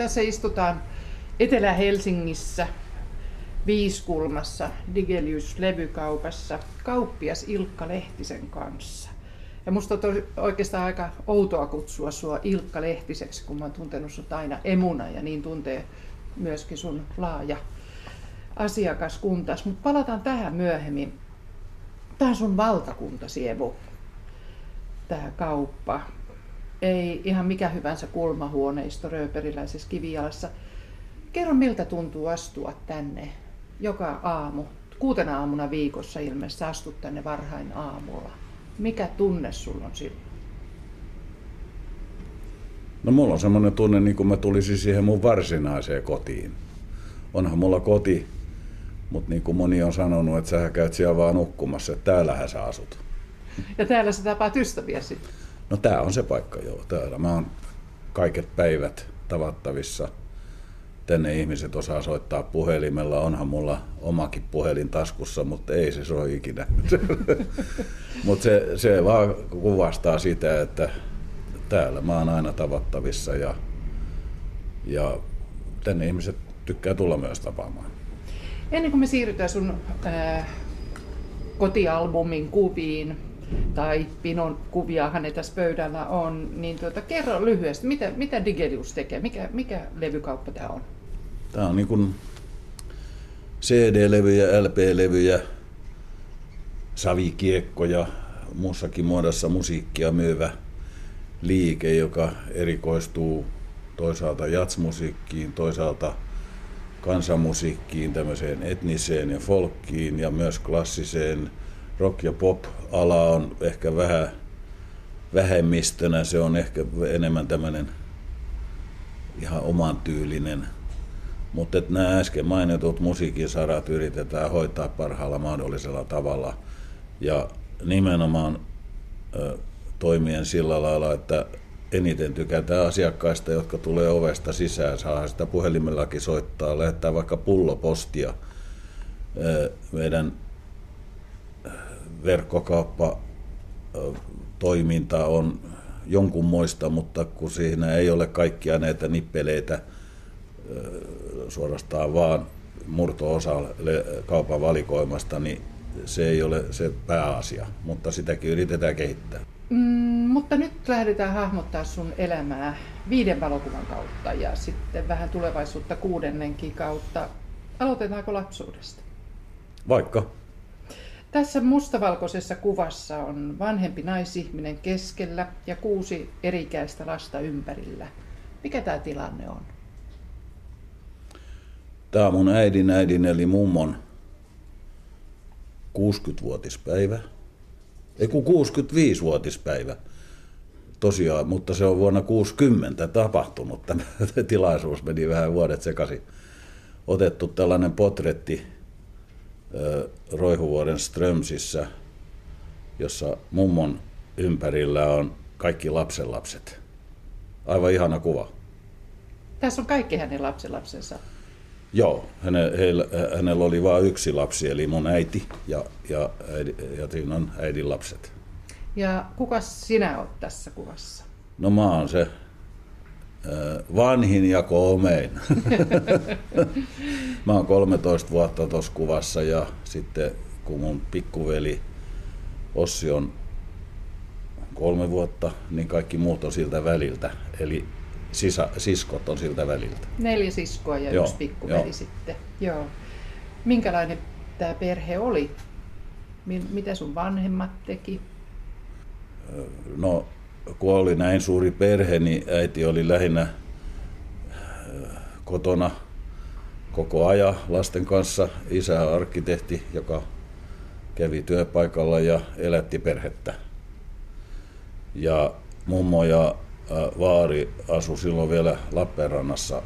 Tässä istutaan Etelä-Helsingissä Viiskulmassa Digelius-levykaupassa kauppias Ilkka Lehtisen kanssa. Ja musta on oikeastaan aika outoa kutsua sua Ilkka Lehtiseksi, kun mä oon tuntenut sut aina emuna ja niin tuntee myöskin sun laaja asiakaskuntas. Mutta palataan tähän myöhemmin. Tämä on sun valtakuntasi, Evo, tämä kauppa. Ei ihan mikä hyvänsä kulmahuoneisto rööperiläisessä kivijalassa. Kerro, miltä tuntuu astua tänne joka aamu, kuutena aamuna viikossa ilmeisesti astut tänne varhain aamulla. Mikä tunne sulla on silloin? No mulla on semmoinen tunne, niin kuin mä tulisin siihen mun varsinaiseen kotiin. Onhan mulla koti, mutta niin kuin moni on sanonut, että sä käyt siellä vaan nukkumassa, että täällähän sä asut. Ja täällä sä tapaat ystäviä sitten? No tää on se paikka joo, täällä. Mä oon kaiket päivät tavattavissa – tänne ihmiset osaa soittaa puhelimella. Onhan mulla omakin puhelin taskussa, mutta ei se soi ikinä. mutta se, se vaan kuvastaa sitä, että täällä mä oon aina tavattavissa ja, ja tänne ihmiset tykkää tulla myös tapaamaan. Ennen kuin me siirrytään sun ää, kotialbumin kuviin, tai Pinon kuviahan tässä pöydällä on, niin tuota, kerro lyhyesti, mitä, mitä Digelius tekee, mikä, mikä levykauppa tämä on? Tämä on niin kuin CD-levyjä, LP-levyjä, savikiekkoja, muussakin muodossa musiikkia myyvä liike, joka erikoistuu toisaalta jatsmusiikkiin, toisaalta kansanmusiikkiin, tämmöiseen etniseen ja folkkiin ja myös klassiseen rock- ja pop-ala on ehkä vähän vähemmistönä. Se on ehkä enemmän tämmöinen ihan oman tyylinen mutta nämä äsken mainitut musiikin sarat yritetään hoitaa parhaalla mahdollisella tavalla ja nimenomaan ö, toimien sillä lailla, että eniten tykätään asiakkaista, jotka tulee ovesta sisään, saa sitä puhelimellakin soittaa, lähettää vaikka pullopostia. Meidän verkkokauppa toiminta on jonkunmoista, mutta kun siinä ei ole kaikkia näitä nippeleitä, suorastaan vaan murto-osa kaupan valikoimasta, niin se ei ole se pääasia, mutta sitäkin yritetään kehittää. Mm, mutta nyt lähdetään hahmottaa sun elämää viiden valokuvan kautta ja sitten vähän tulevaisuutta kuudennenkin kautta. Aloitetaanko lapsuudesta? Vaikka. Tässä mustavalkoisessa kuvassa on vanhempi naisihminen keskellä ja kuusi erikäistä lasta ympärillä. Mikä tämä tilanne on? Tämä on mun äidin äidin eli mummon 60-vuotispäivä. Ei kun 65-vuotispäivä. Tosiaan, mutta se on vuonna 60 tapahtunut. Tämä tilaisuus meni vähän vuodet sekaisin. Otettu tällainen potretti Roihuvuoden Strömsissä, jossa mummon ympärillä on kaikki lapsenlapset. Aivan ihana kuva. Tässä on kaikki hänen lapsenlapsensa. Joo, häne, heillä, hänellä oli vain yksi lapsi, eli mun äiti ja, ja, äidi, ja siinä on äidin lapset. Ja kuka sinä olet tässä kuvassa? No mä oon se vanhin ja koomein. mä oon 13 vuotta tuossa kuvassa ja sitten kun mun pikkuveli Ossi on kolme vuotta, niin kaikki muut on siltä väliltä. Eli sisa, siskot on siltä väliltä. Neljä siskoa ja Joo, yksi pikkuveli jo. sitten. Joo. Minkälainen tämä perhe oli? Mitä sun vanhemmat teki? No, kun oli näin suuri perhe, niin äiti oli lähinnä kotona koko ajan lasten kanssa. Isä arkkitehti, joka kävi työpaikalla ja elätti perhettä. Ja mummo ja vaari asui silloin vielä Lappeenrannassa,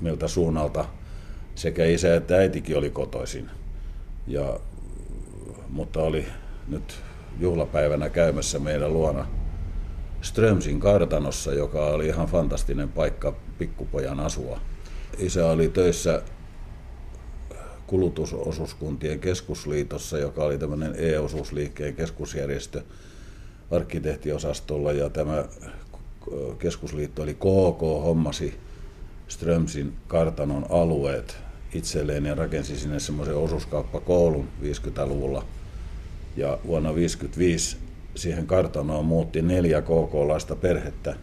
miltä suunnalta sekä isä että äitikin oli kotoisin. Ja, mutta oli nyt juhlapäivänä käymässä meidän luona Strömsin kartanossa, joka oli ihan fantastinen paikka pikkupojan asua. Isä oli töissä kulutusosuuskuntien keskusliitossa, joka oli tämmöinen E-osuusliikkeen keskusjärjestö, arkkitehtiosastolla ja tämä keskusliitto eli KK hommasi Strömsin kartanon alueet itselleen ja rakensi sinne semmoisen osuuskauppakoulun 50-luvulla. Ja vuonna 1955 siihen kartanoon muutti neljä KK-laista perhettä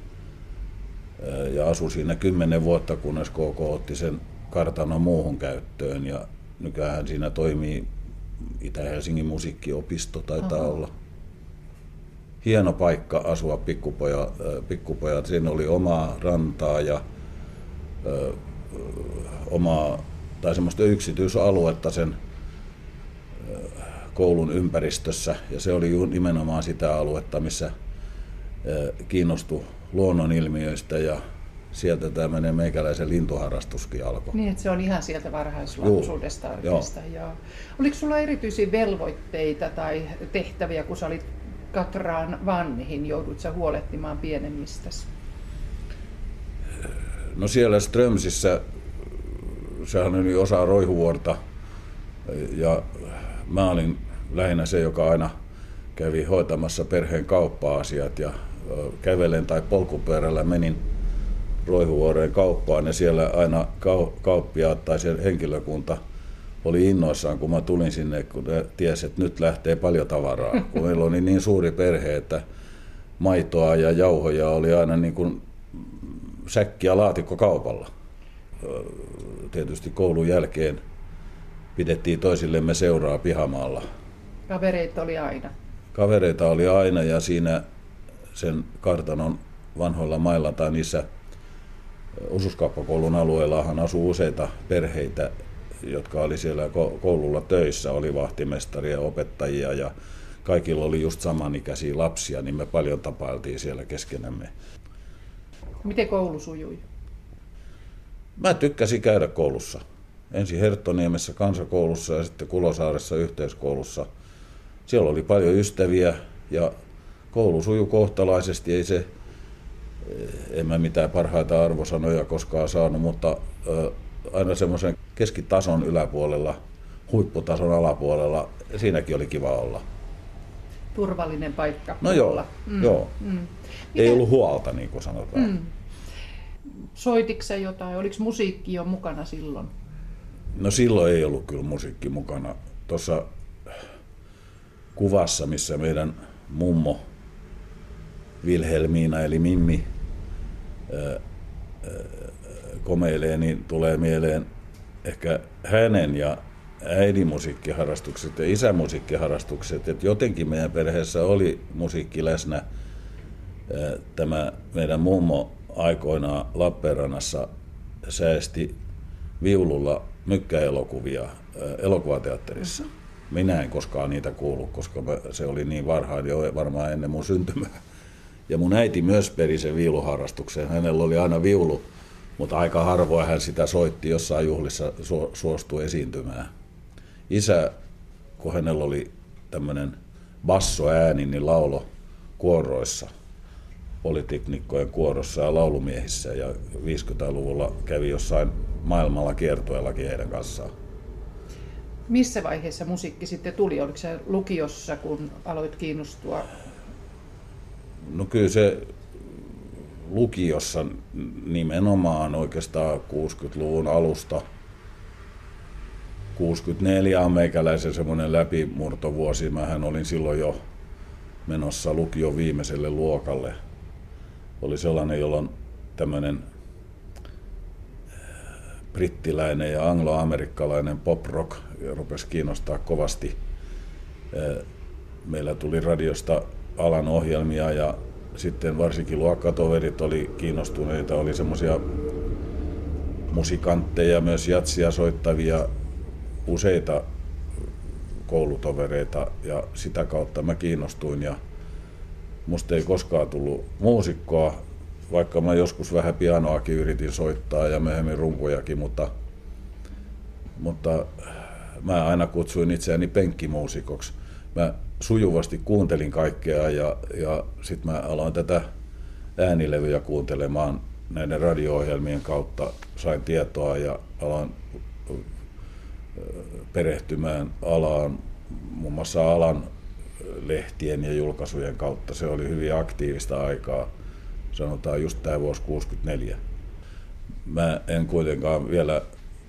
ja asui siinä kymmenen vuotta, kunnes KK otti sen kartanon muuhun käyttöön. Ja nykyään siinä toimii Itä-Helsingin musiikkiopisto, taitaa Aha. olla. Hieno paikka asua pikkupojat. pikkupojat. Siinä oli omaa rantaa ja ö, omaa, tai semmoista yksityisaluetta sen koulun ympäristössä. Ja se oli nimenomaan sitä aluetta, missä kiinnostui luonnonilmiöistä ja sieltä tämmöinen meikäläisen lintuharrastuskin alkoi. Niin, että se oli ihan sieltä varhaislapsuudesta oikeastaan. Joo. Oliko sulla erityisiä velvoitteita tai tehtäviä, kun sä olit Katraan vanhin, joudut sä huolehtimaan pienemmistäsi? No siellä Strömsissä, sehän oli osa Roihuvuorta ja mä olin lähinnä se, joka aina kävi hoitamassa perheen kauppa-asiat ja kävelen tai polkupyörällä menin Roihuvuoreen kauppaan ja siellä aina kauppiaat tai se henkilökunta oli innoissaan, kun mä tulin sinne, kun tiesi, että nyt lähtee paljon tavaraa. Kun meillä oli niin suuri perhe, että maitoa ja jauhoja oli aina niin kuin säkki ja laatikko kaupalla. Tietysti koulun jälkeen pidettiin toisillemme seuraa pihamaalla. Kavereita oli aina. Kavereita oli aina ja siinä sen kartanon vanhoilla mailla tai niissä osuuskauppakoulun alueellahan asuu useita perheitä, jotka oli siellä koululla töissä, oli vahtimestaria, opettajia ja kaikilla oli just samanikäisiä lapsia, niin me paljon tapailtiin siellä keskenämme. Miten koulu sujui? Mä tykkäsin käydä koulussa. Ensin Herttoniemessä kansakoulussa ja sitten Kulosaaressa yhteiskoulussa. Siellä oli paljon ystäviä ja koulu sujui kohtalaisesti. Ei se, en mä mitään parhaita arvosanoja koskaan saanut, mutta aina semmoisen keskitason yläpuolella, huipputason alapuolella, siinäkin oli kiva olla. Turvallinen paikka. No joo, mm, joo. Mm. Ei ollut huolta, niin kuin sanotaan. Mm. Soititko jotain? Oliko musiikki jo mukana silloin? No silloin ei ollut kyllä musiikki mukana. Tuossa kuvassa, missä meidän mummo Vilhelmiina eli Mimmi komeilee, niin tulee mieleen ehkä hänen ja äidin musiikkiharrastukset ja isämusiikkiharrastukset. Että jotenkin meidän perheessä oli musiikki läsnä. Tämä meidän mummo aikoinaan Lappeenrannassa säästi viululla mykkäelokuvia elokuvateatterissa. Minä en koskaan niitä kuullut, koska se oli niin varhain jo varmaan ennen mun syntymää. Ja mun äiti myös peri sen viuluharrastuksen. Hänellä oli aina viulu, mutta aika harvoin hän sitä soitti jossain juhlissa su- suostui esiintymään. Isä, kun hänellä oli tämmöinen bassoääni, niin laulo kuoroissa, politeknikkojen kuorossa ja laulumiehissä. Ja 50-luvulla kävi jossain maailmalla kiertueellakin heidän kanssaan. Missä vaiheessa musiikki sitten tuli? Oliko se lukiossa, kun aloit kiinnostua No kyllä se lukiossa nimenomaan oikeastaan 60-luvun alusta. 64 on meikäläisen semmoinen läpimurtovuosi. Mähän olin silloin jo menossa lukion viimeiselle luokalle. Oli sellainen, jolloin tämmöinen äh, brittiläinen ja angloamerikkalainen pop rock rupesi kiinnostaa kovasti. Meillä tuli radiosta alan ohjelmia ja sitten varsinkin luokkatoverit oli kiinnostuneita, oli semmoisia musikantteja, myös jatsia soittavia useita koulutovereita ja sitä kautta mä kiinnostuin ja musta ei koskaan tullut muusikkoa, vaikka mä joskus vähän pianoakin yritin soittaa ja myöhemmin rumpujakin, mutta, mutta mä aina kutsuin itseäni penkkimuusikoksi. Mä sujuvasti kuuntelin kaikkea ja, ja sitten mä aloin tätä äänilevyjä kuuntelemaan näiden radio-ohjelmien kautta. Sain tietoa ja aloin perehtymään alaan, muun muassa alan lehtien ja julkaisujen kautta. Se oli hyvin aktiivista aikaa sanotaan just tämä vuosi 64. Mä en kuitenkaan vielä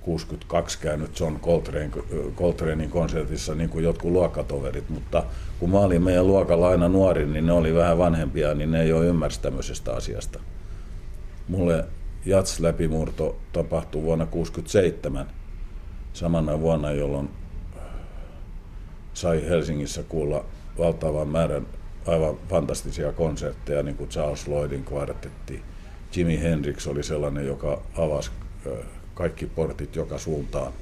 62 käynyt John Coltrane, Coltranein konsertissa niin kuin jotkut luokkatoverit, mutta kun mä olin meidän luokalla aina nuori, niin ne oli vähän vanhempia, niin ne ei ole ymmärsi tämmöisestä asiasta. Mulle Jats läpimurto tapahtui vuonna 67, samana vuonna, jolloin sai Helsingissä kuulla valtavan määrän aivan fantastisia konsertteja, niin kuin Charles Lloydin kvartetti. Jimi Hendrix oli sellainen, joka avasi kaikki portit joka suuntaan.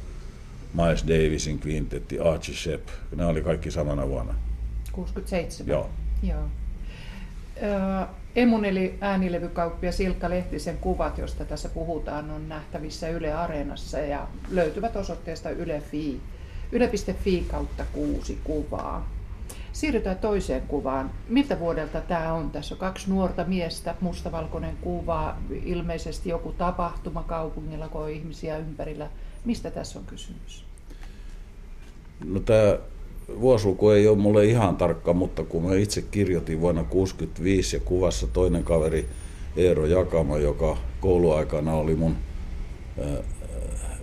Miles Davisin kvintetti, Archie Shepp, ne oli kaikki samana vuonna. 67? Joo. Joo. Emun eli äänilevykauppia Silkka Lehtisen kuvat, josta tässä puhutaan, on nähtävissä Yle Areenassa ja löytyvät osoitteesta yle.fi, yle.fi kautta kuusi kuvaa. Siirrytään toiseen kuvaan. Miltä vuodelta tämä on? Tässä on kaksi nuorta miestä, mustavalkoinen kuva, ilmeisesti joku tapahtuma kaupungilla, kun on ihmisiä ympärillä. Mistä tässä on kysymys? No tämä vuosiluku ei ole mulle ihan tarkka, mutta kun mä itse kirjoitin vuonna 1965 ja kuvassa toinen kaveri Eero Jakama, joka kouluaikana oli mun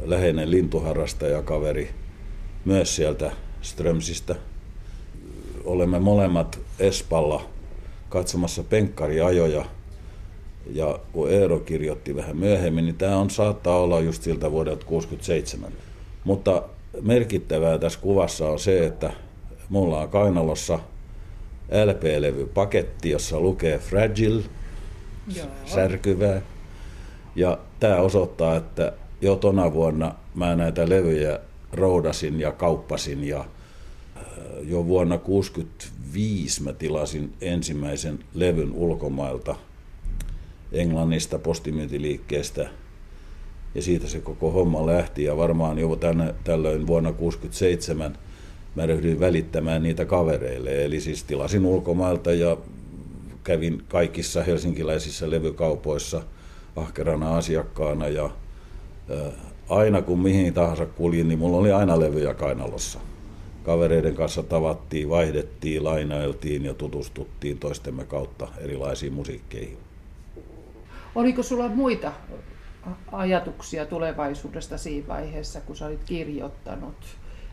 läheinen lintuharrastajakaveri myös sieltä Strömsistä – olemme molemmat Espalla katsomassa penkkariajoja. Ja kun Eero kirjoitti vähän myöhemmin, niin tämä on saattaa olla just siltä vuodelta 67. Mutta merkittävää tässä kuvassa on se, että mulla on kainalossa LP-levypaketti, jossa lukee Fragile, Joo. särkyvää. Ja tämä osoittaa, että jo tona vuonna mä näitä levyjä roudasin ja kauppasin ja jo vuonna 1965 mä tilasin ensimmäisen levyn ulkomailta Englannista postimyyntiliikkeestä. Ja siitä se koko homma lähti. Ja varmaan jo tänne, tällöin vuonna 1967 mä ryhdyin välittämään niitä kavereille. Eli siis tilasin ulkomailta ja kävin kaikissa helsinkiläisissä levykaupoissa ahkerana asiakkaana. Ja aina kun mihin tahansa kuljin, niin mulla oli aina levyjä kainalossa kavereiden kanssa tavattiin, vaihdettiin, lainailtiin ja tutustuttiin toistemme kautta erilaisiin musiikkeihin. Oliko sulla muita ajatuksia tulevaisuudesta siinä vaiheessa, kun sä olit kirjoittanut?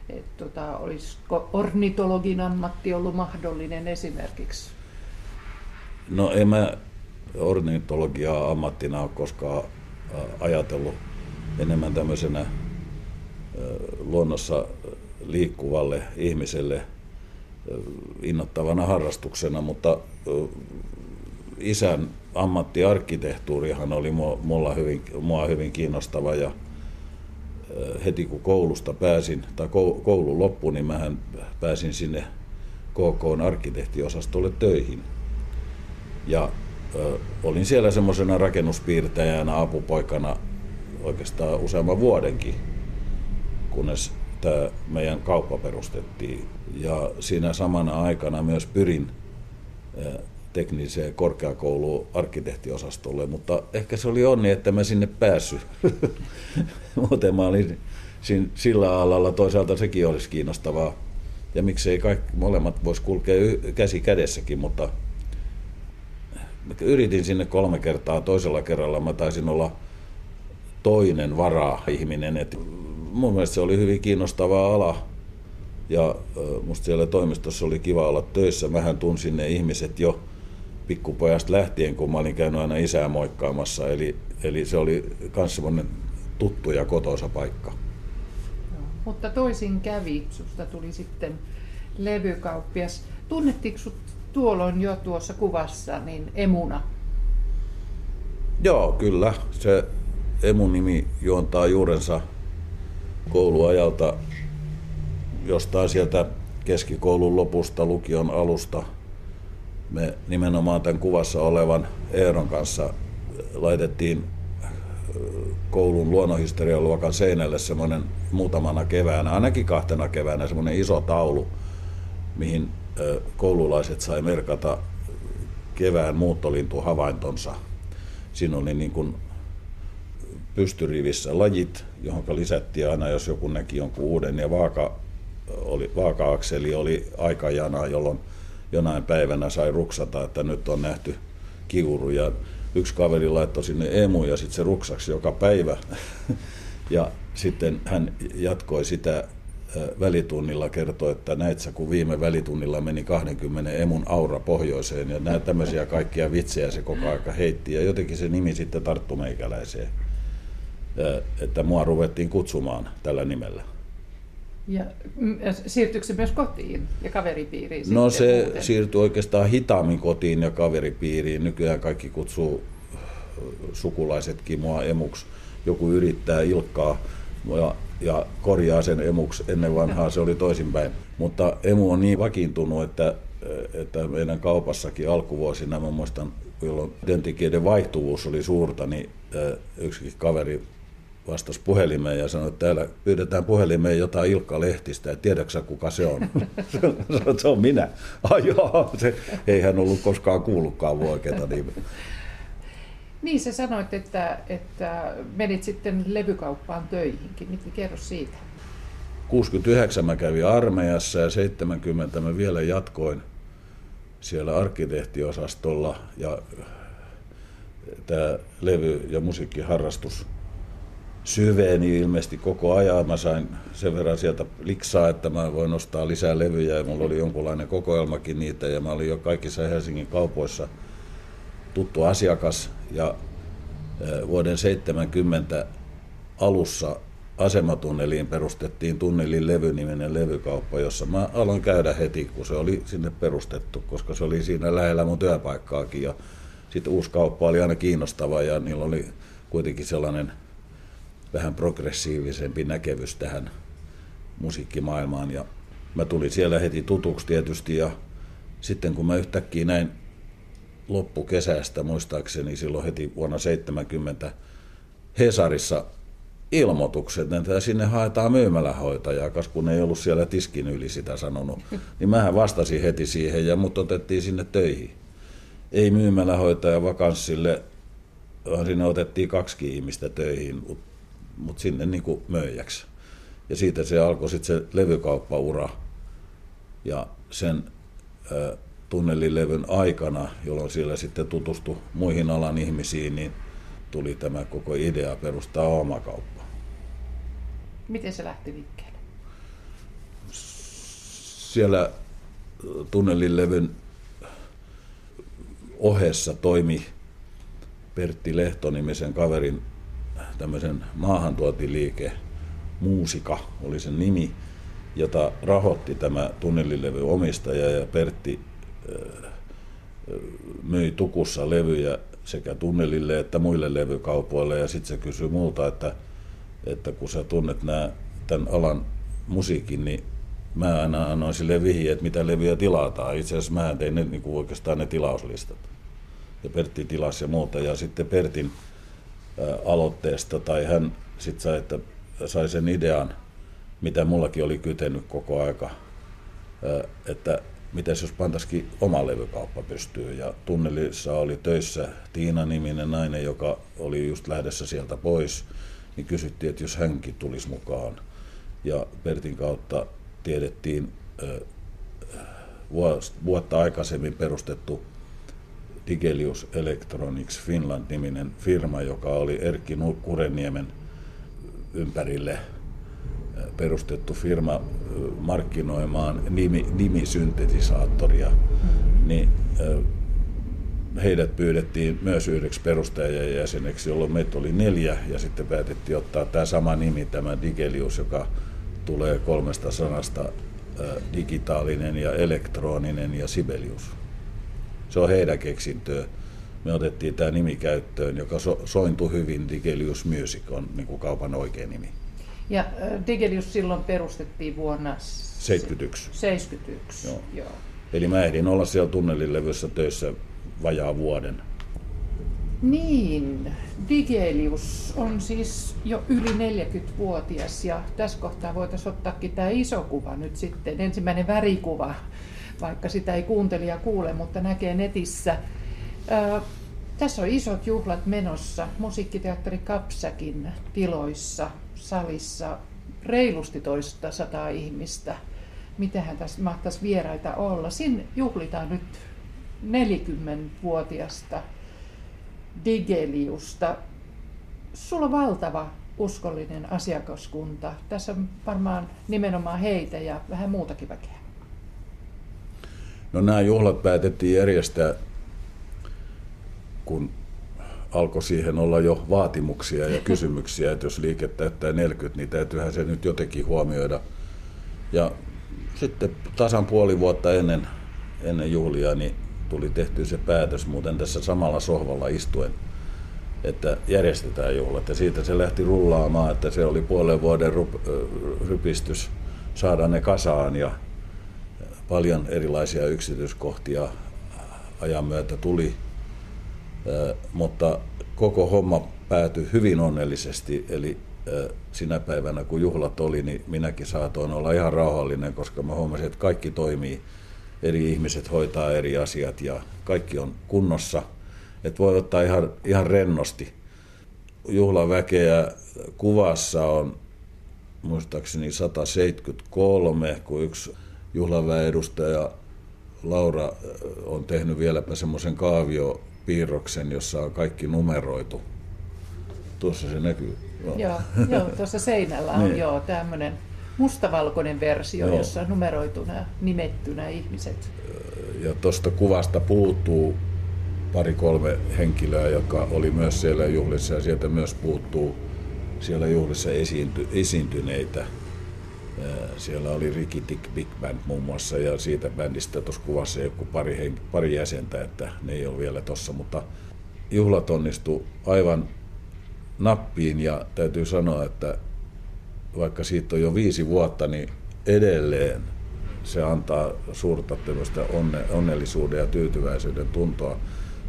että tota, olisiko ornitologin ammatti ollut mahdollinen esimerkiksi? No en mä ornitologiaa ammattina ole koskaan ajatellut enemmän tämmöisenä luonnossa liikkuvalle ihmiselle innoittavana harrastuksena, mutta isän ammattiarkkitehtuurihan oli mulla hyvin, mua hyvin kiinnostava ja heti kun koulusta pääsin, tai koulun loppu, niin mähän pääsin sinne KK arkkitehtiosastolle töihin. Ja ö, olin siellä semmoisena rakennuspiirtäjänä, apupoikana oikeastaan useamman vuodenkin, kunnes tämä meidän kauppa perustettiin. Ja siinä samana aikana myös pyrin tekniseen korkeakouluun arkkitehtiosastolle, mutta ehkä se oli onni, että mä sinne päässyt. Muuten mä olin sillä alalla, toisaalta sekin olisi kiinnostavaa. Ja miksei kaikki molemmat voisi kulkea käsi kädessäkin, mutta yritin sinne kolme kertaa. Toisella kerralla mä taisin olla toinen varaa-ihminen. Että mun mielestä se oli hyvin kiinnostava ala. Ja musta siellä toimistossa oli kiva olla töissä. Mähän tunsin ne ihmiset jo pikkupojasta lähtien, kun mä olin käynyt aina isää moikkaamassa. Eli, eli se oli myös semmoinen tuttu ja kotoisa paikka. No, mutta toisin kävi. Susta tuli sitten levykauppias. Tunnettiinko sut tuolloin jo tuossa kuvassa niin emuna? Joo, kyllä. Se emun nimi juontaa juurensa kouluajalta jostain sieltä keskikoulun lopusta, lukion alusta. Me nimenomaan tämän kuvassa olevan Eeron kanssa laitettiin koulun luonnonhistorian luokan seinälle semmoinen muutamana keväänä, ainakin kahtena keväänä, semmoinen iso taulu, mihin koululaiset sai merkata kevään muuttolintuhavaintonsa. Siinä oli niin kuin pystyrivissä lajit, johon lisättiin aina, jos joku näki jonkun uuden, ja vaaka, oli, vaaka-akseli oli aikajana, jolloin jonain päivänä sai ruksata, että nyt on nähty kiuru. Ja yksi kaveri laittoi sinne emu ja sitten se ruksaksi joka päivä. ja sitten hän jatkoi sitä välitunnilla kertoi, että näit sä, kun viime välitunnilla meni 20 emun aura pohjoiseen ja näitä tämmöisiä kaikkia vitsejä se koko aika heitti ja jotenkin se nimi sitten tarttu meikäläiseen, että mua ruvettiin kutsumaan tällä nimellä. Ja mm, siirtyykö se myös kotiin ja kaveripiiriin? No se muuten? siirtyi oikeastaan hitaammin kotiin ja kaveripiiriin. Nykyään kaikki kutsuu sukulaisetkin mua emuksi. Joku yrittää ilkkaa ja, ja korjaa sen emuksi. Ennen vanhaa se oli toisinpäin. Mutta emu on niin vakiintunut, että, että meidän kaupassakin alkuvuosina, mä muistan, jolloin työntekijöiden vaihtuvuus oli suurta, niin yksikin kaveri vastasi puhelimeen ja sanoi, että täällä pyydetään puhelimeen jotain Ilkka Lehtistä, että tiedätkö kuka se on? Sanoin, se on minä. Ai joo, se, ei hän ollut koskaan kuullutkaan oikeata nimeä. Niin, sä sanoit, että, että menit sitten levykauppaan töihinkin. Mitä kerro siitä? 69 mä kävin armeijassa ja 70 mä vielä jatkoin siellä arkkitehtiosastolla ja tämä levy- ja musiikkiharrastus syveeni ilmeisesti koko ajan. Mä sain sen verran sieltä liksaa, että mä voin ostaa lisää levyjä ja mulla oli jonkunlainen kokoelmakin niitä. Ja mä olin jo kaikissa Helsingin kaupoissa tuttu asiakas. Ja vuoden 70 alussa asematunneliin perustettiin Tunnelin levyniminen levykauppa, jossa mä aloin käydä heti, kun se oli sinne perustettu, koska se oli siinä lähellä mun työpaikkaakin. Ja sitten uusi kauppa oli aina kiinnostava ja niillä oli kuitenkin sellainen vähän progressiivisempi näkevys tähän musiikkimaailmaan. Ja mä tulin siellä heti tutuksi tietysti ja sitten kun mä yhtäkkiä näin loppukesästä muistaakseni silloin heti vuonna 70 Hesarissa ilmoitukset, että sinne haetaan myymälähoitajaa, koska kun ei ollut siellä tiskin yli sitä sanonut, niin mähän vastasin heti siihen ja mut otettiin sinne töihin. Ei myymälähoitaja vakanssille, vaan sinne otettiin kaksi ihmistä töihin, mutta sinne niin kuin möijäksi. Ja siitä se alkoi sitten se levykauppaura. Ja sen äh, tunnelilevyn aikana, jolloin siellä sitten tutustui muihin alan ihmisiin, niin tuli tämä koko idea perustaa oma kauppa. Miten se lähti liikkeelle? Siellä tunnelilevyn ohessa toimi Pertti Lehto-nimisen kaverin tämmöisen maahantuotiliike, Muusika oli sen nimi, jota rahoitti tämä tunnelilevy omistaja ja Pertti myi tukussa levyjä sekä tunnelille että muille levykaupoille ja sitten se kysyi multa, että, että kun sä tunnet nämä, tämän alan musiikin, niin mä aina annoin sille vihjeet, että mitä levyjä tilataan. Itse asiassa mä tein ne, niin kuin oikeastaan ne tilauslistat. Ja Pertti tilasi ja muuta. Ja sitten Pertin aloitteesta, tai hän sitten sai, että sai sen idean, mitä mullakin oli kytenyt koko aika, että miten jos pantaisikin oma levykauppa pystyy. Ja tunnelissa oli töissä Tiina-niminen nainen, joka oli just lähdössä sieltä pois, niin kysyttiin, että jos hänkin tulisi mukaan. Ja Pertin kautta tiedettiin vuotta aikaisemmin perustettu Digelius Electronics Finland-niminen firma, joka oli Erkki Kureniemen ympärille perustettu firma markkinoimaan nimi, nimisyntetisaattoria, niin heidät pyydettiin myös yhdeksi perustajajäseneksi, jolloin meitä oli neljä ja sitten päätettiin ottaa tämä sama nimi, tämä Digelius, joka tulee kolmesta sanasta digitaalinen ja elektroninen ja Sibelius. Se on heidän keksintöä. Me otettiin tämä nimi käyttöön, joka so, sointui hyvin. Digelius Music on niin kuin kaupan oikea nimi. Ja Digelius silloin perustettiin vuonna 71. 71, joo. joo. Eli mä ehdin olla siellä tunnelilevyssä töissä vajaa vuoden. Niin, Digelius on siis jo yli 40-vuotias ja tässä kohtaa voitaisiin ottaakin tämä iso kuva nyt sitten, ensimmäinen värikuva vaikka sitä ei kuuntelija kuule, mutta näkee netissä. Ää, tässä on isot juhlat menossa. Musiikkiteatteri Kapsakin tiloissa, salissa, reilusti toista sataa ihmistä. Mitähän tässä mahtaisi vieraita olla? Siinä juhlitaan nyt 40-vuotiasta Digeliusta. Sulla on valtava uskollinen asiakaskunta. Tässä on varmaan nimenomaan heitä ja vähän muutakin väkeä. No nämä juhlat päätettiin järjestää, kun alkoi siihen olla jo vaatimuksia ja kysymyksiä, että jos liike täyttää 40, niin täytyyhän se nyt jotenkin huomioida. Ja sitten tasan puoli vuotta ennen, ennen juhlia niin tuli tehty se päätös muuten tässä samalla sohvalla istuen, että järjestetään juhlat. Ja siitä se lähti rullaamaan, että se oli puolen vuoden rypistys saada ne kasaan ja paljon erilaisia yksityiskohtia ajan myötä tuli, mutta koko homma päätyi hyvin onnellisesti, eli sinä päivänä kun juhlat oli, niin minäkin saatoin olla ihan rauhallinen, koska mä huomasin, että kaikki toimii, eri ihmiset hoitaa eri asiat ja kaikki on kunnossa, että voi ottaa ihan, ihan rennosti. Juhlaväkeä kuvassa on muistaakseni 173, kun yksi juhlaväen edustaja Laura on tehnyt vieläpä semmoisen kaaviopiirroksen, jossa on kaikki numeroitu. Tuossa se näkyy. Joo, joo, joo tuossa seinällä on niin. joo tämmöinen mustavalkoinen versio, joo. jossa on numeroituna nimettynä ihmiset. Ja tuosta kuvasta puuttuu pari-kolme henkilöä, joka oli myös siellä juhlissa ja sieltä myös puuttuu siellä juhlissa esiinty, esiintyneitä siellä oli Ricky Dick Big Band muun muassa ja siitä bändistä tuossa kuvassa joku pari, pari jäsentä, että ne ei ole vielä tuossa, mutta juhlat onnistu aivan nappiin ja täytyy sanoa, että vaikka siitä on jo viisi vuotta, niin edelleen se antaa suurta onne, onnellisuuden ja tyytyväisyyden tuntoa.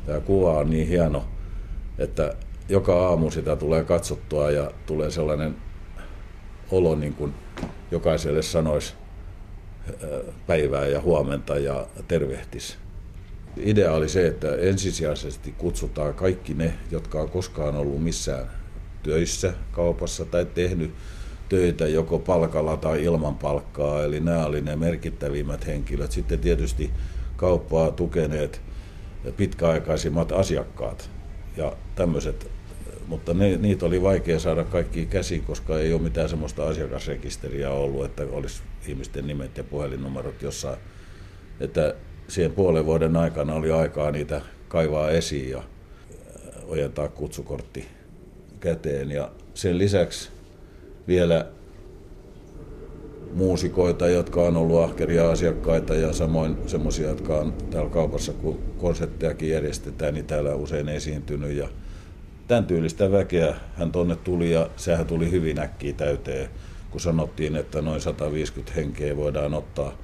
Tämä kuva on niin hieno, että joka aamu sitä tulee katsottua ja tulee sellainen olo niin kuin jokaiselle sanoisi päivää ja huomenta ja tervehtis. Idea oli se, että ensisijaisesti kutsutaan kaikki ne, jotka on koskaan ollut missään töissä kaupassa tai tehnyt töitä joko palkalla tai ilman palkkaa, eli nämä olivat ne merkittävimmät henkilöt. Sitten tietysti kauppaa tukeneet pitkäaikaisimmat asiakkaat ja tämmöiset mutta ne, niitä oli vaikea saada kaikki käsiin, koska ei ole mitään sellaista asiakasrekisteriä ollut, että olisi ihmisten nimet ja puhelinnumerot jossain. Että siihen puolen vuoden aikana oli aikaa niitä kaivaa esiin ja äh, ojentaa kutsukortti käteen. Ja sen lisäksi vielä muusikoita, jotka on ollut ahkeria asiakkaita ja samoin semmoisia, jotka on täällä kaupassa, kun konserttejakin järjestetään, niin täällä usein esiintynyt. Ja tämän tyylistä väkeä hän tonne tuli ja sehän tuli hyvin äkkiä täyteen, kun sanottiin, että noin 150 henkeä voidaan ottaa,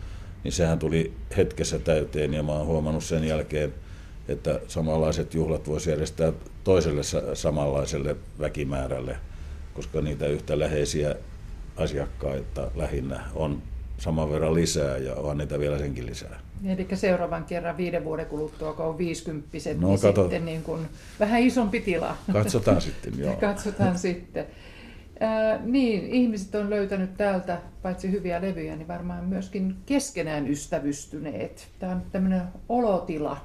niin sehän tuli hetkessä täyteen. Ja mä oon huomannut sen jälkeen, että samanlaiset juhlat voisi järjestää toiselle samanlaiselle väkimäärälle, koska niitä yhtä läheisiä asiakkaita lähinnä on saman verran lisää ja on niitä vielä senkin lisää. Eli seuraavan kerran viiden vuoden kuluttua, kun on 50 no, niin kato. sitten niin kuin vähän isompi tila. Katsotaan sitten, joo. Katsotaan sitten. Äh, niin, ihmiset on löytänyt täältä paitsi hyviä levyjä, niin varmaan myöskin keskenään ystävystyneet. Tämä on tämmöinen olotila,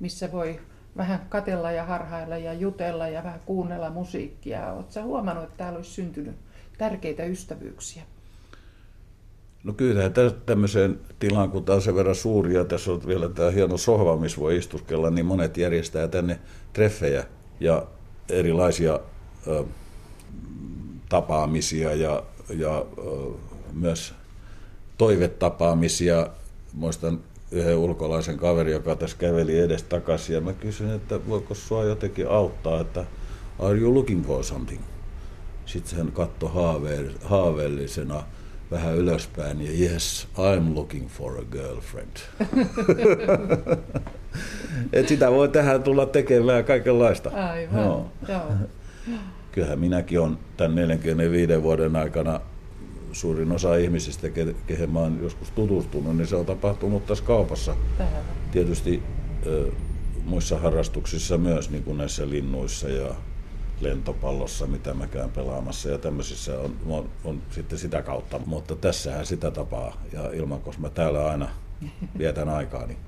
missä voi vähän katella ja harhailla ja jutella ja vähän kuunnella musiikkia. Oletko huomannut, että täällä olisi syntynyt tärkeitä ystävyyksiä? No kyllä tämmöiseen tilaan, kun tämä on sen verran suuri ja tässä on vielä tämä hieno sohva, missä voi istuskella, niin monet järjestää tänne treffejä ja erilaisia ö, tapaamisia ja, ja ö, myös toivetapaamisia. Muistan yhden ulkolaisen kaveri, joka tässä käveli edes takaisin ja mä kysyin, että voiko sua jotenkin auttaa, että are you looking for something? Sitten hän katsoi haaveellisena vähän ylöspäin ja yes, I'm looking for a girlfriend. Et sitä voi tähän tulla tekemään kaikenlaista. Aivan, no. joo. Kyllähän minäkin olen tämän 45 vuoden aikana suurin osa ihmisistä, kehen mä olen joskus tutustunut, niin se on tapahtunut tässä kaupassa. Tähän. Tietysti muissa harrastuksissa myös, niin kuin näissä linnuissa ja lentopallossa, mitä mä käyn pelaamassa ja tämmöisissä on, on, on sitten sitä kautta. Mutta tässähän sitä tapaa ja ilman, koska mä täällä aina vietän aikaa. Niin.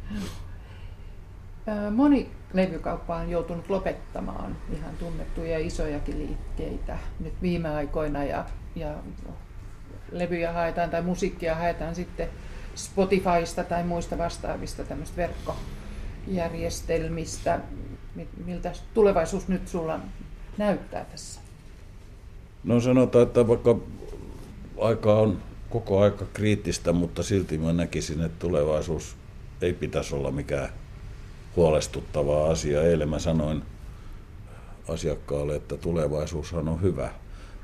Moni levykauppa on joutunut lopettamaan ihan tunnettuja isojakin liikkeitä nyt viime aikoina ja, ja levyjä haetaan tai musiikkia haetaan sitten Spotifysta tai muista vastaavista tämmöistä verkkojärjestelmistä. Miltä tulevaisuus nyt sulla näyttää tässä? No sanotaan, että vaikka aika on koko aika kriittistä, mutta silti mä näkisin, että tulevaisuus ei pitäisi olla mikään huolestuttava asia. Eilen mä sanoin asiakkaalle, että tulevaisuushan on hyvä.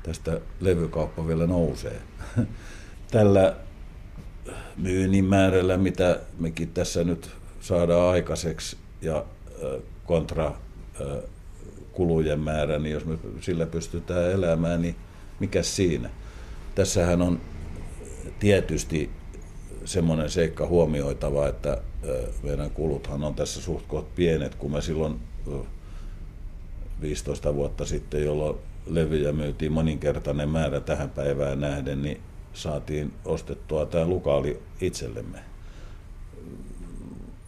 Tästä levykauppa vielä nousee. Tällä myynnin määrällä, mitä mekin tässä nyt saadaan aikaiseksi ja kontra kulujen määrä, niin jos me sillä pystytään elämään, niin mikä siinä? Tässähän on tietysti semmoinen seikka huomioitava, että meidän kuluthan on tässä suht pienet, kun me silloin 15 vuotta sitten, jolloin levyjä myytiin moninkertainen määrä tähän päivään nähden, niin saatiin ostettua tämä lukaali itsellemme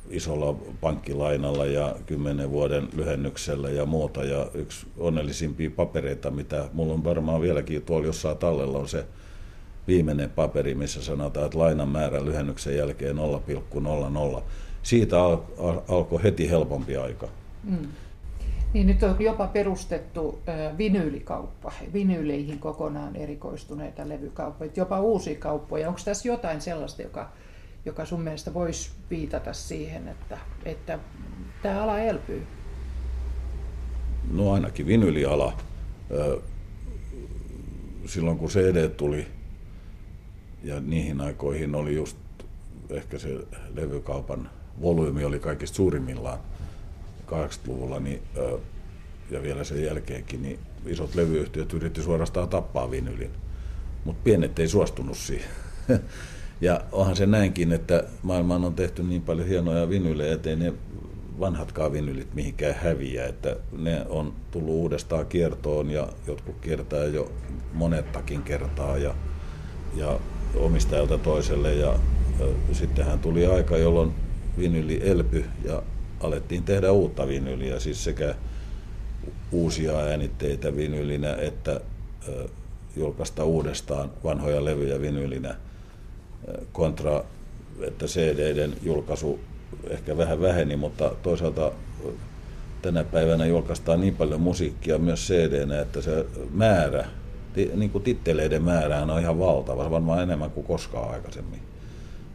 isolla pankkilainalla ja kymmenen vuoden lyhennyksellä ja muuta. Ja yksi onnellisimpia papereita, mitä mulla on varmaan vieläkin tuolla jossain tallella, on se viimeinen paperi, missä sanotaan, että lainan määrä lyhennyksen jälkeen 0,00. Siitä al- al- alkoi heti helpompi aika. Mm. Niin nyt on jopa perustettu vinyyllikauppa, vinyyleihin kokonaan erikoistuneita levykauppoja, jopa uusia kauppoja. Onko tässä jotain sellaista, joka, joka sun mielestä voisi viitata siihen, että, että tämä ala elpyy? No ainakin vinyyliala. Silloin kun CD tuli, ja niihin aikoihin oli just ehkä se levykaupan volyymi oli kaikista suurimmillaan 80-luvulla niin, ja vielä sen jälkeenkin, niin isot levyyhtiöt yritti suorastaan tappaa vinylin. Mutta pienet ei suostunut siihen. ja onhan se näinkin, että maailmaan on tehty niin paljon hienoja vinylejä, ettei ne vanhatkaan vinylit mihinkään häviä, että ne on tullut uudestaan kiertoon ja jotkut kiertää jo monettakin kertaa ja, ja omistajalta toiselle. Ja, ja sittenhän tuli aika, jolloin vinyli elpy ja alettiin tehdä uutta vinyliä, siis sekä uusia äänitteitä vinylinä että julkaista uudestaan vanhoja levyjä vinylinä kontra, että CD-den julkaisu ehkä vähän väheni, mutta toisaalta tänä päivänä julkaistaan niin paljon musiikkia myös cd että se määrä, niin kuin titteleiden määrä on ihan valtava, varmaan enemmän kuin koskaan aikaisemmin.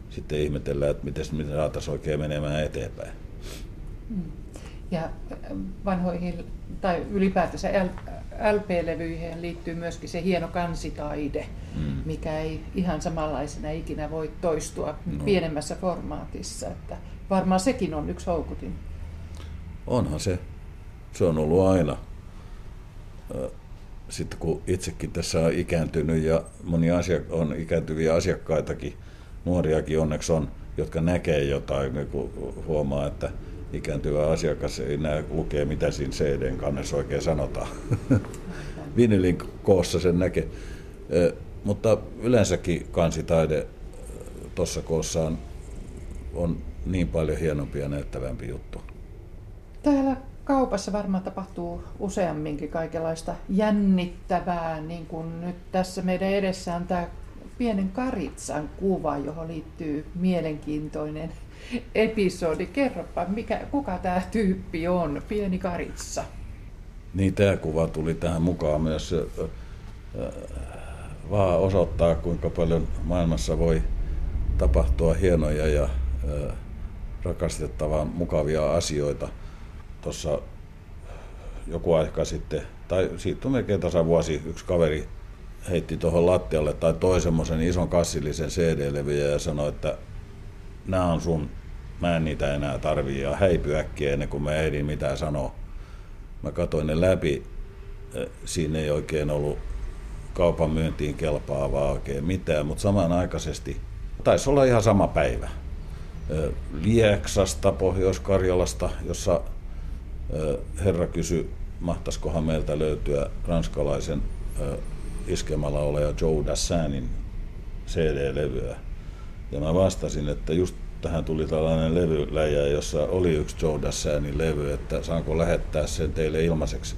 Sitten ihmetellään, että miten, miten saataisiin oikein menemään eteenpäin. Mm. Ja äh, vanhoihin tai ylipäätänsä LP-levyihin liittyy myöskin se hieno kansitaide, mm. mikä ei ihan samanlaisena ikinä voi toistua no. pienemmässä formaatissa. Että varmaan sekin on yksi houkutin. Onhan se. Se on ollut aina. Sitten kun itsekin tässä on ikääntynyt ja moni asia, on ikääntyviä asiakkaitakin, nuoriakin onneksi on, jotka näkee jotain, niin kun huomaa, että ikääntyvä asiakas ei näe lukee, mitä siinä cd kannessa oikein sanotaan. Vinylin koossa sen näkee. Mutta yleensäkin kansitaide tuossa koossa on, on niin paljon hienompi ja näyttävämpi juttu. Täällä kaupassa varmaan tapahtuu useamminkin kaikenlaista jännittävää, niin kuin nyt tässä meidän edessä on tämä pienen karitsan kuva, johon liittyy mielenkiintoinen episodi. Kerropa, mikä, kuka tämä tyyppi on, pieni karitsa? Niin, tämä kuva tuli tähän mukaan myös vaan osoittaa, kuinka paljon maailmassa voi tapahtua hienoja ja rakastettavan mukavia asioita. Tuossa joku aika sitten, tai siitä on melkein tasa vuosi, yksi kaveri heitti tuohon lattialle tai toi semmoisen ison kassillisen CD-levyjä ja sanoi, että nämä on sun, mä en niitä enää tarvii ja häipy äkkiä ennen kuin mä ehdin mitään sanoa. Mä katsoin ne läpi, siinä ei oikein ollut kaupan myyntiin kelpaavaa oikein mitään, mutta samanaikaisesti taisi olla ihan sama päivä. Lieksasta, Pohjois-Karjalasta, jossa herra kysyi, mahtaisikohan meiltä löytyä ranskalaisen oleja Joe Dassanin CD-levyä. Ja mä vastasin, että just tähän tuli tällainen levyläjä, jossa oli yksi Joe Dassanin levy, että saanko lähettää sen teille ilmaiseksi.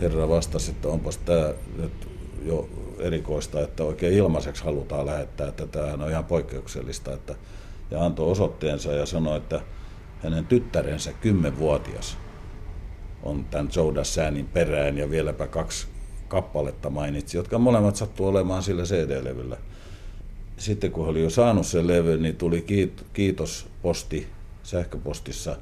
Herra vastasi, että onpas tämä nyt jo erikoista, että oikein ilmaiseksi halutaan lähettää, että tämähän on ihan poikkeuksellista. Että, ja antoi osoitteensa ja sanoi, että hänen tyttärensä, kymmenvuotias, on tämän Joe Dassanin perään ja vieläpä kaksi kappaletta mainitsi, jotka molemmat sattuu olemaan sillä CD-levyllä. Sitten kun oli jo saanut sen levyn, niin tuli kiitosposti sähköpostissa,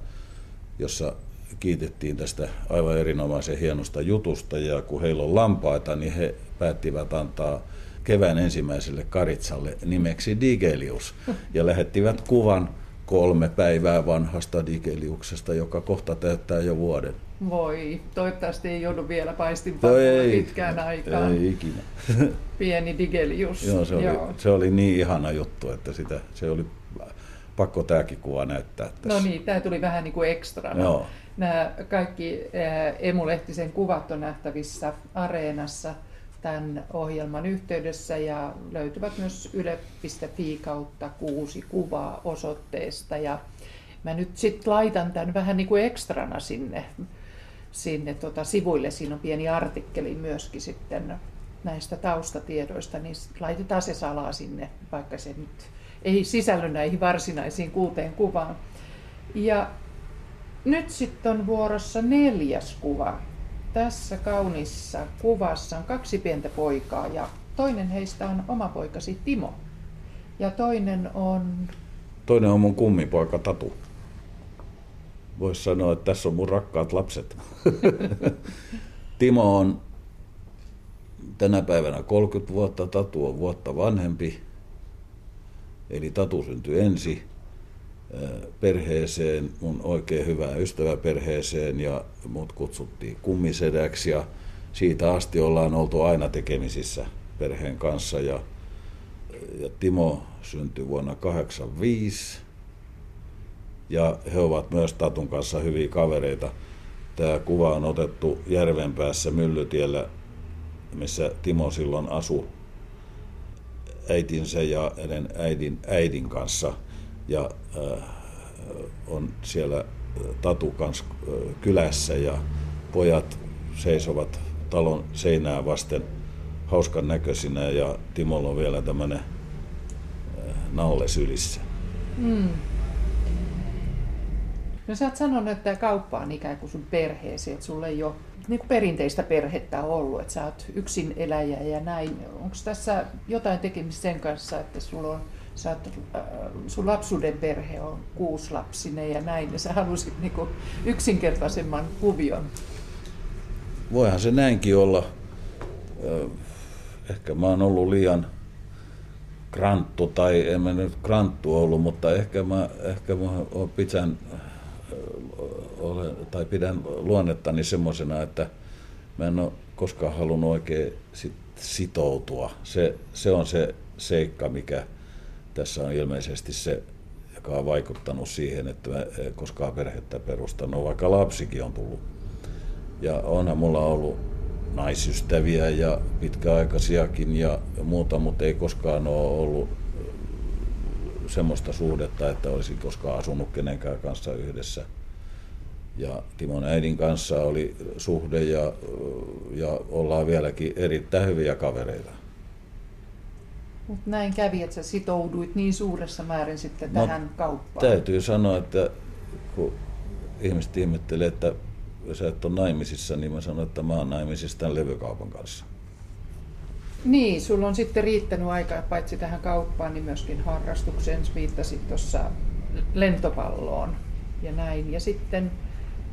jossa kiitettiin tästä aivan erinomaisen hienosta jutusta. Ja kun heillä on lampaita, niin he päättivät antaa kevään ensimmäiselle karitsalle nimeksi Digelius. Ja lähettivät kuvan kolme päivää vanhasta Digeliuksesta, joka kohta täyttää jo vuoden. Voi, toivottavasti ei joudu vielä paistinpannulle pitkään aikaan. Ei ikinä. Pieni Digelius. Joo, se oli, Joo. se oli niin ihana juttu, että sitä, se oli pakko tämäkin kuva näyttää tässä. No niin, tämä tuli vähän niin kuin ekstra. Joo. Nämä kaikki Emu Lehtisen kuvat on nähtävissä Areenassa tämän ohjelman yhteydessä ja löytyvät myös yle.fi kautta kuusi kuvaa osoitteesta. Ja mä nyt sitten laitan tämän vähän niin kuin ekstrana sinne sinne tota, sivuille. Siinä on pieni artikkeli myöskin sitten näistä taustatiedoista, niin laitetaan se salaa sinne, vaikka se nyt ei sisälly näihin varsinaisiin kuuteen kuvaan. Ja nyt sitten on vuorossa neljäs kuva. Tässä kaunissa kuvassa on kaksi pientä poikaa ja toinen heistä on oma poikasi Timo. Ja toinen on... Toinen on mun kummipoika Tatu voisi sanoa, että tässä on mun rakkaat lapset. Timo on tänä päivänä 30 vuotta, Tatu on vuotta vanhempi. Eli Tatu syntyi ensi perheeseen, mun oikein hyvään ystäväperheeseen ja mut kutsuttiin kummisedäksi ja siitä asti ollaan oltu aina tekemisissä perheen kanssa ja, ja Timo syntyi vuonna 1985 ja he ovat myös Tatun kanssa hyviä kavereita. Tämä kuva on otettu Järvenpäässä Myllytiellä, missä Timo silloin asui äitinsä ja äidin, äidin kanssa. Ja äh, on siellä Tatu kanssa äh, kylässä ja pojat seisovat talon seinää vasten hauskan näköisinä ja Timolla on vielä tämmöinen äh, nalle sylissä. Mm. No sä oot sanonut, että kauppa on ikään kuin sun perheesi, että sulla ei ole niin kuin perinteistä perhettä ollut, että sä oot yksin eläjä ja näin. Onko tässä jotain tekemistä sen kanssa, että sulla on, sä oot, äh, sun lapsuuden perhe on kuuslapsinen ja näin, ja sä halusit niin kuin yksinkertaisemman kuvion? Voihan se näinkin olla. Ehkä mä oon ollut liian kranttu, tai en mä nyt kranttu ollut, mutta ehkä mä, ehkä mä pitän olen, tai pidän luonnettani semmoisena, että mä en ole koskaan halunnut oikein sit sitoutua. Se, se on se seikka, mikä tässä on ilmeisesti se, joka on vaikuttanut siihen, että mä koskaan perhettä perustanut, vaikka lapsikin on tullut. Ja onhan mulla ollut naisystäviä ja pitkäaikaisiakin ja muuta, mutta ei koskaan ole ollut semmoista suhdetta, että olisi koskaan asunut kenenkään kanssa yhdessä. Ja Timon äidin kanssa oli suhde ja, ja ollaan vieläkin erittäin hyviä kavereita. Mutta näin kävi, että sä sitouduit niin suuressa määrin sitten no, tähän kauppaan. Täytyy sanoa, että kun ihmiset ihmettelee, että sä et ole naimisissa, niin mä sanon, että mä oon naimisissa tämän levykaupan kanssa. Niin, sulla on sitten riittänyt aikaa paitsi tähän kauppaan, niin myöskin harrastukseen. Viittasit tuossa lentopalloon ja näin. Ja sitten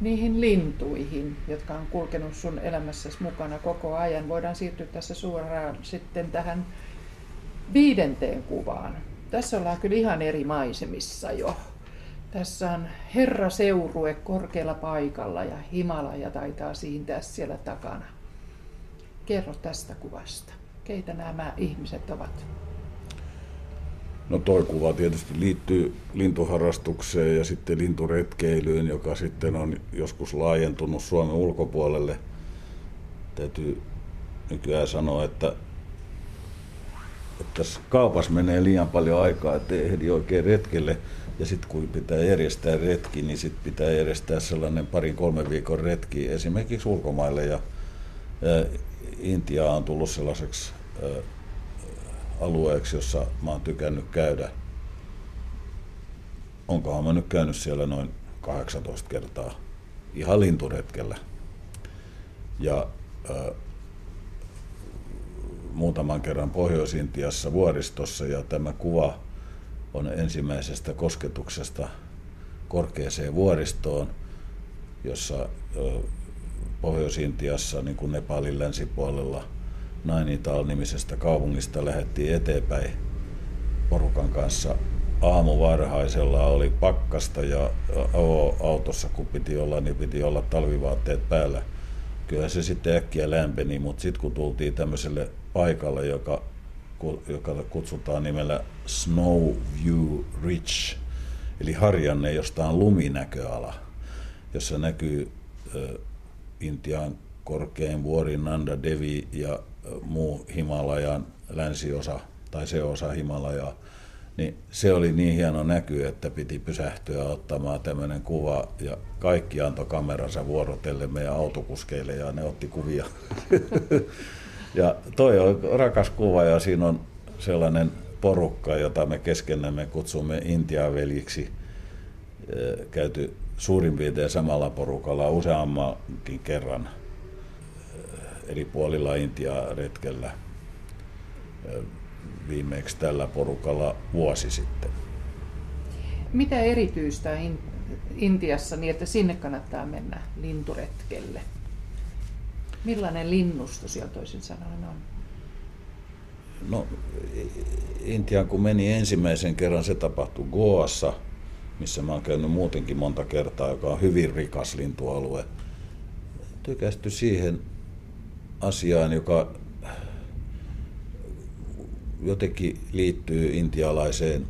niihin lintuihin, jotka on kulkenut sun elämässäsi mukana koko ajan. Voidaan siirtyä tässä suoraan sitten tähän viidenteen kuvaan. Tässä ollaan kyllä ihan eri maisemissa jo. Tässä on Herra Seurue korkealla paikalla ja Himalaja taitaa siintää siellä takana. Kerro tästä kuvasta. Keitä nämä ihmiset ovat? No toi kuva tietysti liittyy lintuharrastukseen ja sitten linturetkeilyyn, joka sitten on joskus laajentunut Suomen ulkopuolelle. Täytyy nykyään sanoa, että että kaupassa menee liian paljon aikaa, ettei ehdi oikein retkelle. Ja sitten kun pitää järjestää retki, niin sitten pitää järjestää sellainen parin kolmen viikon retki esimerkiksi ulkomaille. Ja, Intia on tullut sellaiseksi alueeksi, jossa mä oon tykännyt käydä. Onkohan mä nyt käynyt siellä noin 18 kertaa ihan linturetkellä. Ja muutaman kerran Pohjois-Intiassa vuoristossa ja tämä kuva on ensimmäisestä kosketuksesta korkeaseen vuoristoon, jossa Pohjois-Intiassa, niin kuin Nepalin länsipuolella, Nainital-nimisestä kaupungista lähdettiin eteenpäin porukan kanssa aamuvarhaisella oli pakkasta ja autossa kun piti olla, niin piti olla talvivaatteet päällä. Kyllä se sitten äkkiä lämpeni, mutta sitten kun tultiin tämmöiselle paikalle, joka, joka kutsutaan nimellä Snow View Ridge, eli harjanne, josta on luminäköala, jossa näkyy Intian korkein vuori Nanda Devi ja muu Himalajan länsiosa tai se osa Himalajaa, niin se oli niin hieno näky, että piti pysähtyä ottamaan tämmöinen kuva ja kaikki antoi kameransa vuorotelle meidän autokuskeille ja ne otti kuvia. ja toi on rakas kuva ja siinä on sellainen porukka, jota me keskenämme kutsumme Intiaveljiksi, käyty suurin piirtein samalla porukalla useammankin kerran eri puolilla Intiaa retkellä viimeksi tällä porukalla vuosi sitten. Mitä erityistä Intiassa niin, että sinne kannattaa mennä linturetkelle? Millainen linnusto siellä toisin sanoen on? No, Intiaan kun meni ensimmäisen kerran, se tapahtui Goassa, missä mä oon käynyt muutenkin monta kertaa, joka on hyvin rikas lintualue. Tykästy siihen asiaan, joka jotenkin liittyy intialaiseen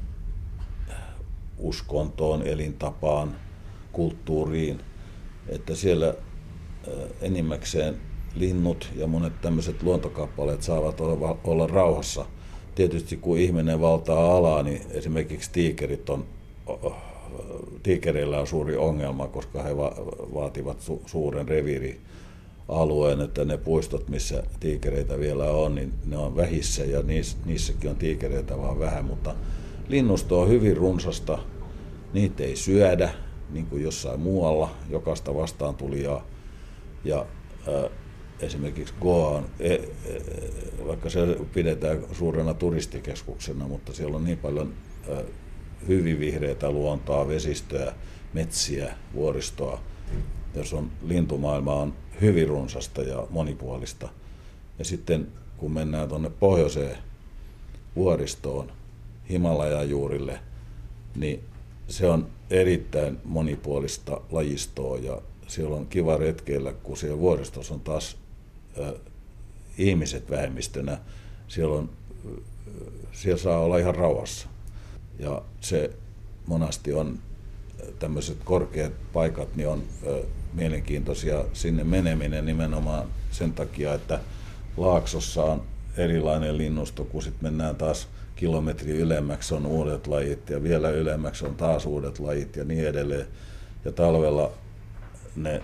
uskontoon, elintapaan, kulttuuriin, että siellä enimmäkseen linnut ja monet tämmöiset luontokappaleet saavat olla, rauhassa. Tietysti kun ihminen valtaa alaa, niin esimerkiksi tiikerit on, tiikereillä on suuri ongelma, koska he va- vaativat su- suuren reviiri alueen, että ne puistot, missä tiikereitä vielä on, niin ne on vähissä ja niiss, niissäkin on tiikereitä vaan vähän, mutta linnusto on hyvin runsasta, niitä ei syödä, niin kuin jossain muualla, jokaista vastaan tuli ja, ja äh, esimerkiksi Goa e, e, vaikka se pidetään suurena turistikeskuksena, mutta siellä on niin paljon hyvin vihreitä luontoa, vesistöä, metsiä, vuoristoa, jos on lintumaailma on hyvin runsasta ja monipuolista. Ja sitten kun mennään tuonne pohjoiseen vuoristoon, Himalajan juurille, niin se on erittäin monipuolista lajistoa ja siellä on kiva retkeillä, kun siellä vuoristossa on taas ihmiset vähemmistönä. Siellä, on, siellä saa olla ihan rauhassa. Ja se monasti on tämmöiset korkeat paikat, niin on mielenkiintoisia sinne meneminen nimenomaan sen takia, että Laaksossa on erilainen linnusto, kun sitten mennään taas kilometri ylemmäksi on uudet lajit ja vielä ylemmäksi on taas uudet lajit ja niin edelleen. Ja talvella ne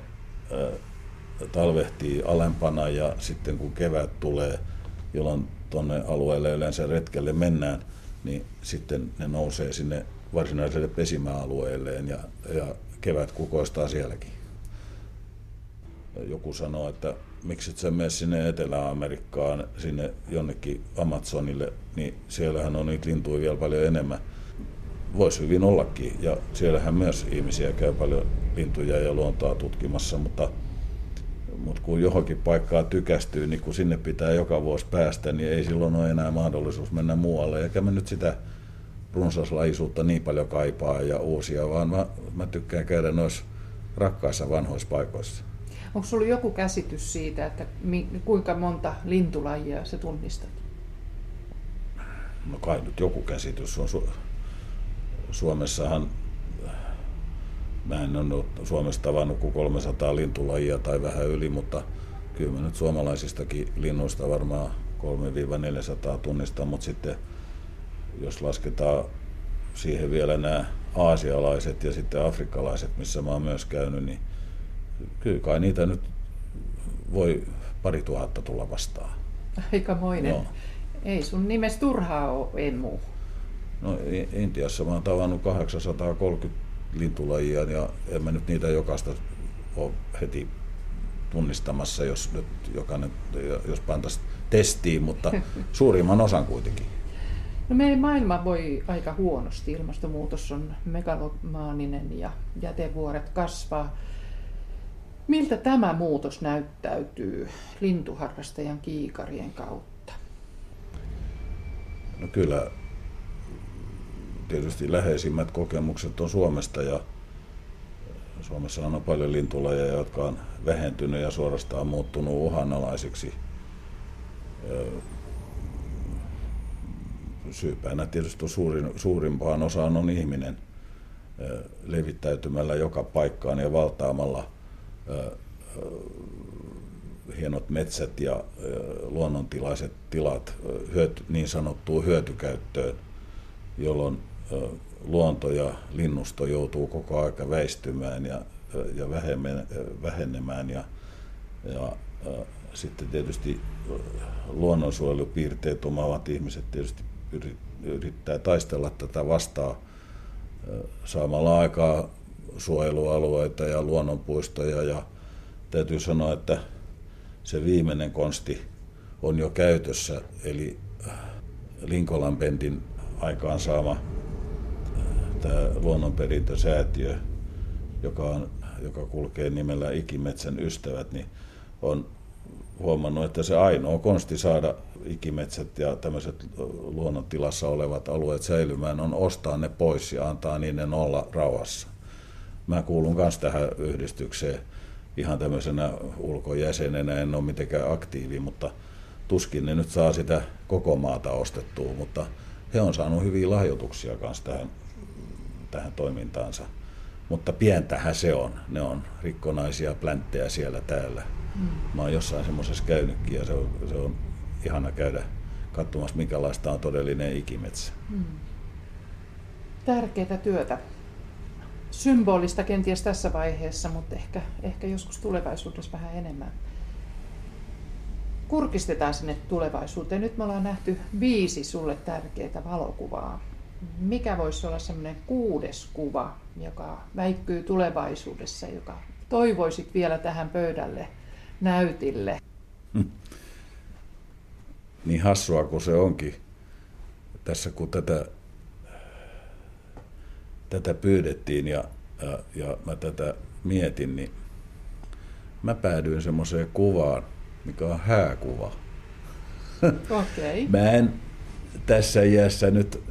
talvehtii alempana ja sitten kun kevät tulee, jolloin tuonne alueelle yleensä retkelle mennään, niin sitten ne nousee sinne varsinaiselle pesimäalueelleen ja, ja kevät kukoistaa sielläkin joku sanoo, että miksi et sä mene sinne Etelä-Amerikkaan, sinne jonnekin Amazonille, niin siellähän on niitä lintuja vielä paljon enemmän. Voisi hyvin ollakin, ja siellähän myös ihmisiä käy paljon lintuja ja luontoa tutkimassa, mutta, mutta kun johonkin paikkaan tykästyy, niin kun sinne pitää joka vuosi päästä, niin ei silloin ole enää mahdollisuus mennä muualle. Eikä mä nyt sitä runsaslaisuutta niin paljon kaipaa ja uusia, vaan mä, mä tykkään käydä noissa rakkaissa vanhoissa paikoissa. Onko sinulla joku käsitys siitä, että kuinka monta lintulajia se tunnistat? No kai nyt joku käsitys on. Su- Suomessahan, mä en ole Suomessa tavannut kuin 300 lintulajia tai vähän yli, mutta kyllä mä nyt suomalaisistakin linnuista varmaan 300-400 tunnistaa, mutta sitten jos lasketaan siihen vielä nämä aasialaiset ja sitten afrikkalaiset, missä mä oon myös käynyt, niin kyllä kai niitä nyt voi pari tuhatta tulla vastaan. Aikamoinen. No. Ei sun nimes turhaa ole, emu. No Intiassa mä oon tavannut 830 lintulajia ja en mä nyt niitä jokaista ole heti tunnistamassa, jos nyt jokainen, jos pantaisiin testiin, mutta suurimman osan kuitenkin. No meidän maailma voi aika huonosti. Ilmastonmuutos on megalomaaninen ja jätevuoret kasvaa. Miltä tämä muutos näyttäytyy lintuharrastajan kiikarien kautta? No kyllä tietysti läheisimmät kokemukset on Suomesta ja Suomessa on paljon lintulajeja, jotka on vähentynyt ja suorastaan muuttunut uhanalaisiksi. Syypäänä tietysti suurin, suurimpaan osaan on ihminen levittäytymällä joka paikkaan ja valtaamalla hienot metsät ja luonnontilaiset tilat niin sanottuun hyötykäyttöön, jolloin luonto ja linnusto joutuu koko aika väistymään ja, ja vähenemään ja, ja sitten tietysti luonnonsuojelupiirteet omaavat ihmiset tietysti yrittää taistella tätä vastaan saamalla aikaa suojelualueita ja luonnonpuistoja ja täytyy sanoa, että se viimeinen konsti on jo käytössä, eli Linkolan Bendin aikaansaama tämä luonnonperintösäätiö, joka, on, joka kulkee nimellä Ikimetsän ystävät, niin on huomannut, että se ainoa konsti saada ikimetsät ja tämmöiset luonnontilassa olevat alueet säilymään on ostaa ne pois ja antaa niiden olla rauhassa. Mä kuulun myös tähän yhdistykseen ihan tämmöisenä ulkojäsenenä, en ole mitenkään aktiivi, mutta tuskin ne nyt saa sitä koko maata ostettua, mutta he on saanut hyviä lahjoituksia kanssa tähän tähän toimintaansa. Mutta pientähän se on. Ne on rikkonaisia plänttejä siellä täällä. Mm. Mä oon jossain semmoisessa käynytkin ja se on, se on ihana käydä katsomassa, minkälaista on todellinen ikimetsä. Mm. Tärkeää työtä. Symbolista kenties tässä vaiheessa, mutta ehkä, ehkä joskus tulevaisuudessa vähän enemmän. Kurkistetaan sinne tulevaisuuteen. Nyt me ollaan nähty viisi sulle tärkeää valokuvaa mikä voisi olla semmoinen kuudes kuva, joka väikkyy tulevaisuudessa, joka toivoisit vielä tähän pöydälle näytille? Hmm. Niin hassua kuin se onkin. Tässä kun tätä, tätä pyydettiin ja, ja, ja mä tätä mietin, niin mä päädyin semmoiseen kuvaan, mikä on hääkuva. Okay. mä en tässä iässä nyt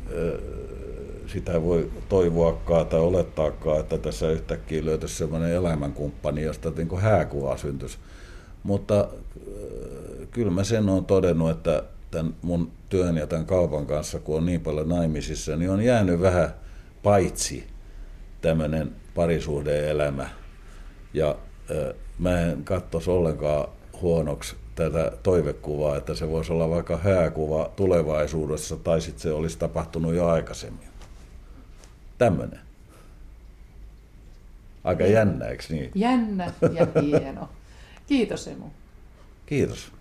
sitä voi toivoakaan tai olettaakaan, että tässä yhtäkkiä löytyisi sellainen elämänkumppani, josta niin hääkuva syntyisi. Mutta kyllä mä sen olen todennut, että tämän mun työn ja tämän kaupan kanssa, kun on niin paljon naimisissa, niin on jäänyt vähän paitsi tämmöinen parisuhdeelämä. Ja mä en katsoisi ollenkaan huonoksi tätä toivekuvaa, että se voisi olla vaikka hääkuva tulevaisuudessa tai sitten se olisi tapahtunut jo aikaisemmin. Tämmöinen. Aika jännä, eikö niin? Jännä ja hieno. Kiitos Emu. Kiitos.